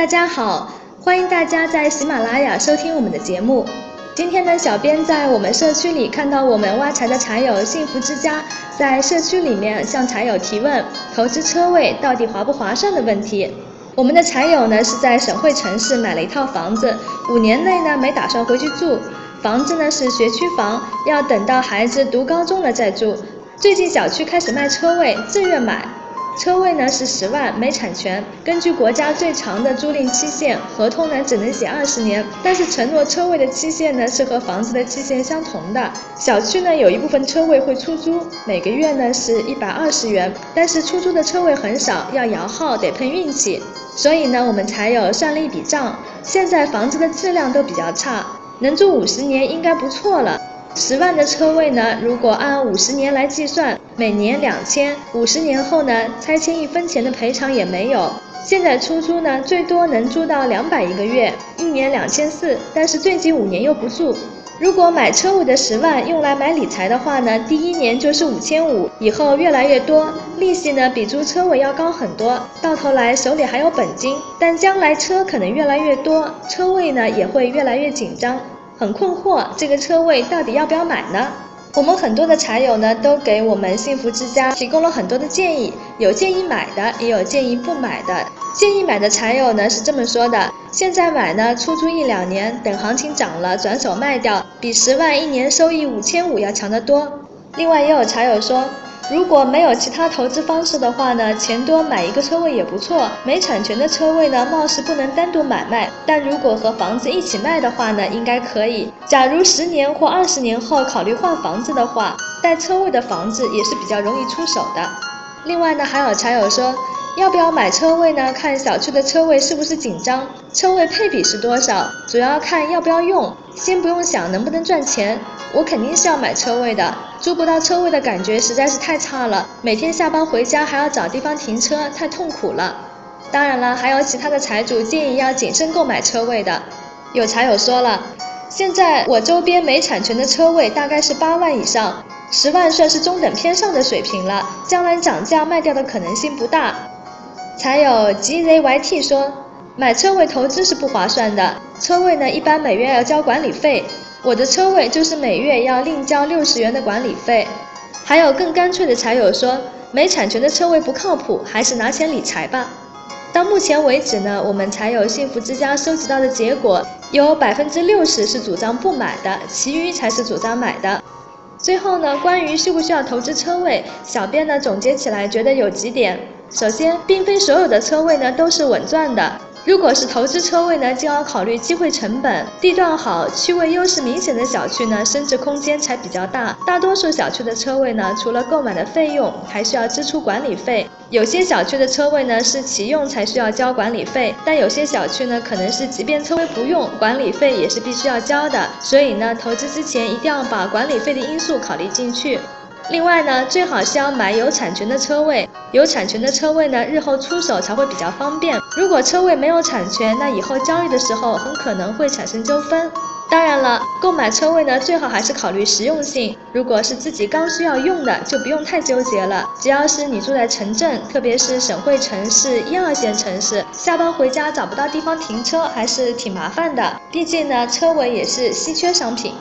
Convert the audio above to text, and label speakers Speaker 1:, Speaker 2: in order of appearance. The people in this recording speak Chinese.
Speaker 1: 大家好，欢迎大家在喜马拉雅收听我们的节目。今天呢，小编在我们社区里看到我们挖柴的柴友幸福之家在社区里面向柴友提问投资车位到底划不划算的问题。我们的柴友呢是在省会城市买了一套房子，五年内呢没打算回去住，房子呢是学区房，要等到孩子读高中了再住。最近小区开始卖车位，自愿买。车位呢是十万，没产权。根据国家最长的租赁期限，合同呢只能写二十年，但是承诺车位的期限呢是和房子的期限相同的。小区呢有一部分车位会出租，每个月呢是一百二十元，但是出租的车位很少，要摇号得碰运气。所以呢我们才有算了一笔账，现在房子的质量都比较差，能住五十年应该不错了。十万的车位呢，如果按五十年来计算，每年两千，五十年后呢，拆迁一分钱的赔偿也没有。现在出租呢，最多能租到两百一个月，一年两千四，但是最近五年又不住。如果买车位的十万用来买理财的话呢，第一年就是五千五，以后越来越多，利息呢比租车位要高很多，到头来手里还有本金，但将来车可能越来越多，车位呢也会越来越紧张。很困惑，这个车位到底要不要买呢？我们很多的茶友呢，都给我们幸福之家提供了很多的建议，有建议买的，也有建议不买的。建议买的茶友呢是这么说的：现在买呢，出租一两年，等行情涨了转手卖掉，比十万一年收益五千五要强得多。另外也有茶友说。如果没有其他投资方式的话呢，钱多买一个车位也不错。没产权的车位呢，貌似不能单独买卖，但如果和房子一起卖的话呢，应该可以。假如十年或二十年后考虑换房子的话，带车位的房子也是比较容易出手的。另外呢，还有茶友说，要不要买车位呢？看小区的车位是不是紧张，车位配比是多少，主要看要不要用。先不用想能不能赚钱，我肯定是要买车位的。租不到车位的感觉实在是太差了，每天下班回家还要找地方停车，太痛苦了。当然了，还有其他的财主建议要谨慎购买车位的。有财友说了，现在我周边没产权的车位大概是八万以上，十万算是中等偏上的水平了，将来涨价卖掉的可能性不大。才有 GZYT 说，买车位投资是不划算的，车位呢一般每月要交管理费。我的车位就是每月要另交六十元的管理费，还有更干脆的柴友说，没产权的车位不靠谱，还是拿钱理财吧。到目前为止呢，我们柴友幸福之家收集到的结果，有百分之六十是主张不买的，其余才是主张买的。最后呢，关于需不需要投资车位，小编呢总结起来觉得有几点，首先，并非所有的车位呢都是稳赚的。如果是投资车位呢，就要考虑机会成本。地段好、区位优势明显的小区呢，升值空间才比较大。大多数小区的车位呢，除了购买的费用，还需要支出管理费。有些小区的车位呢，是启用才需要交管理费，但有些小区呢，可能是即便车位不用，管理费也是必须要交的。所以呢，投资之前一定要把管理费的因素考虑进去。另外呢，最好是要买有产权的车位，有产权的车位呢，日后出手才会比较方便。如果车位没有产权，那以后交易的时候很可能会产生纠纷。当然了，购买车位呢，最好还是考虑实用性。如果是自己刚需要用的，就不用太纠结了。只要是你住在城镇，特别是省会城市、一二线城市，下班回家找不到地方停车，还是挺麻烦的。毕竟呢，车位也是稀缺商品。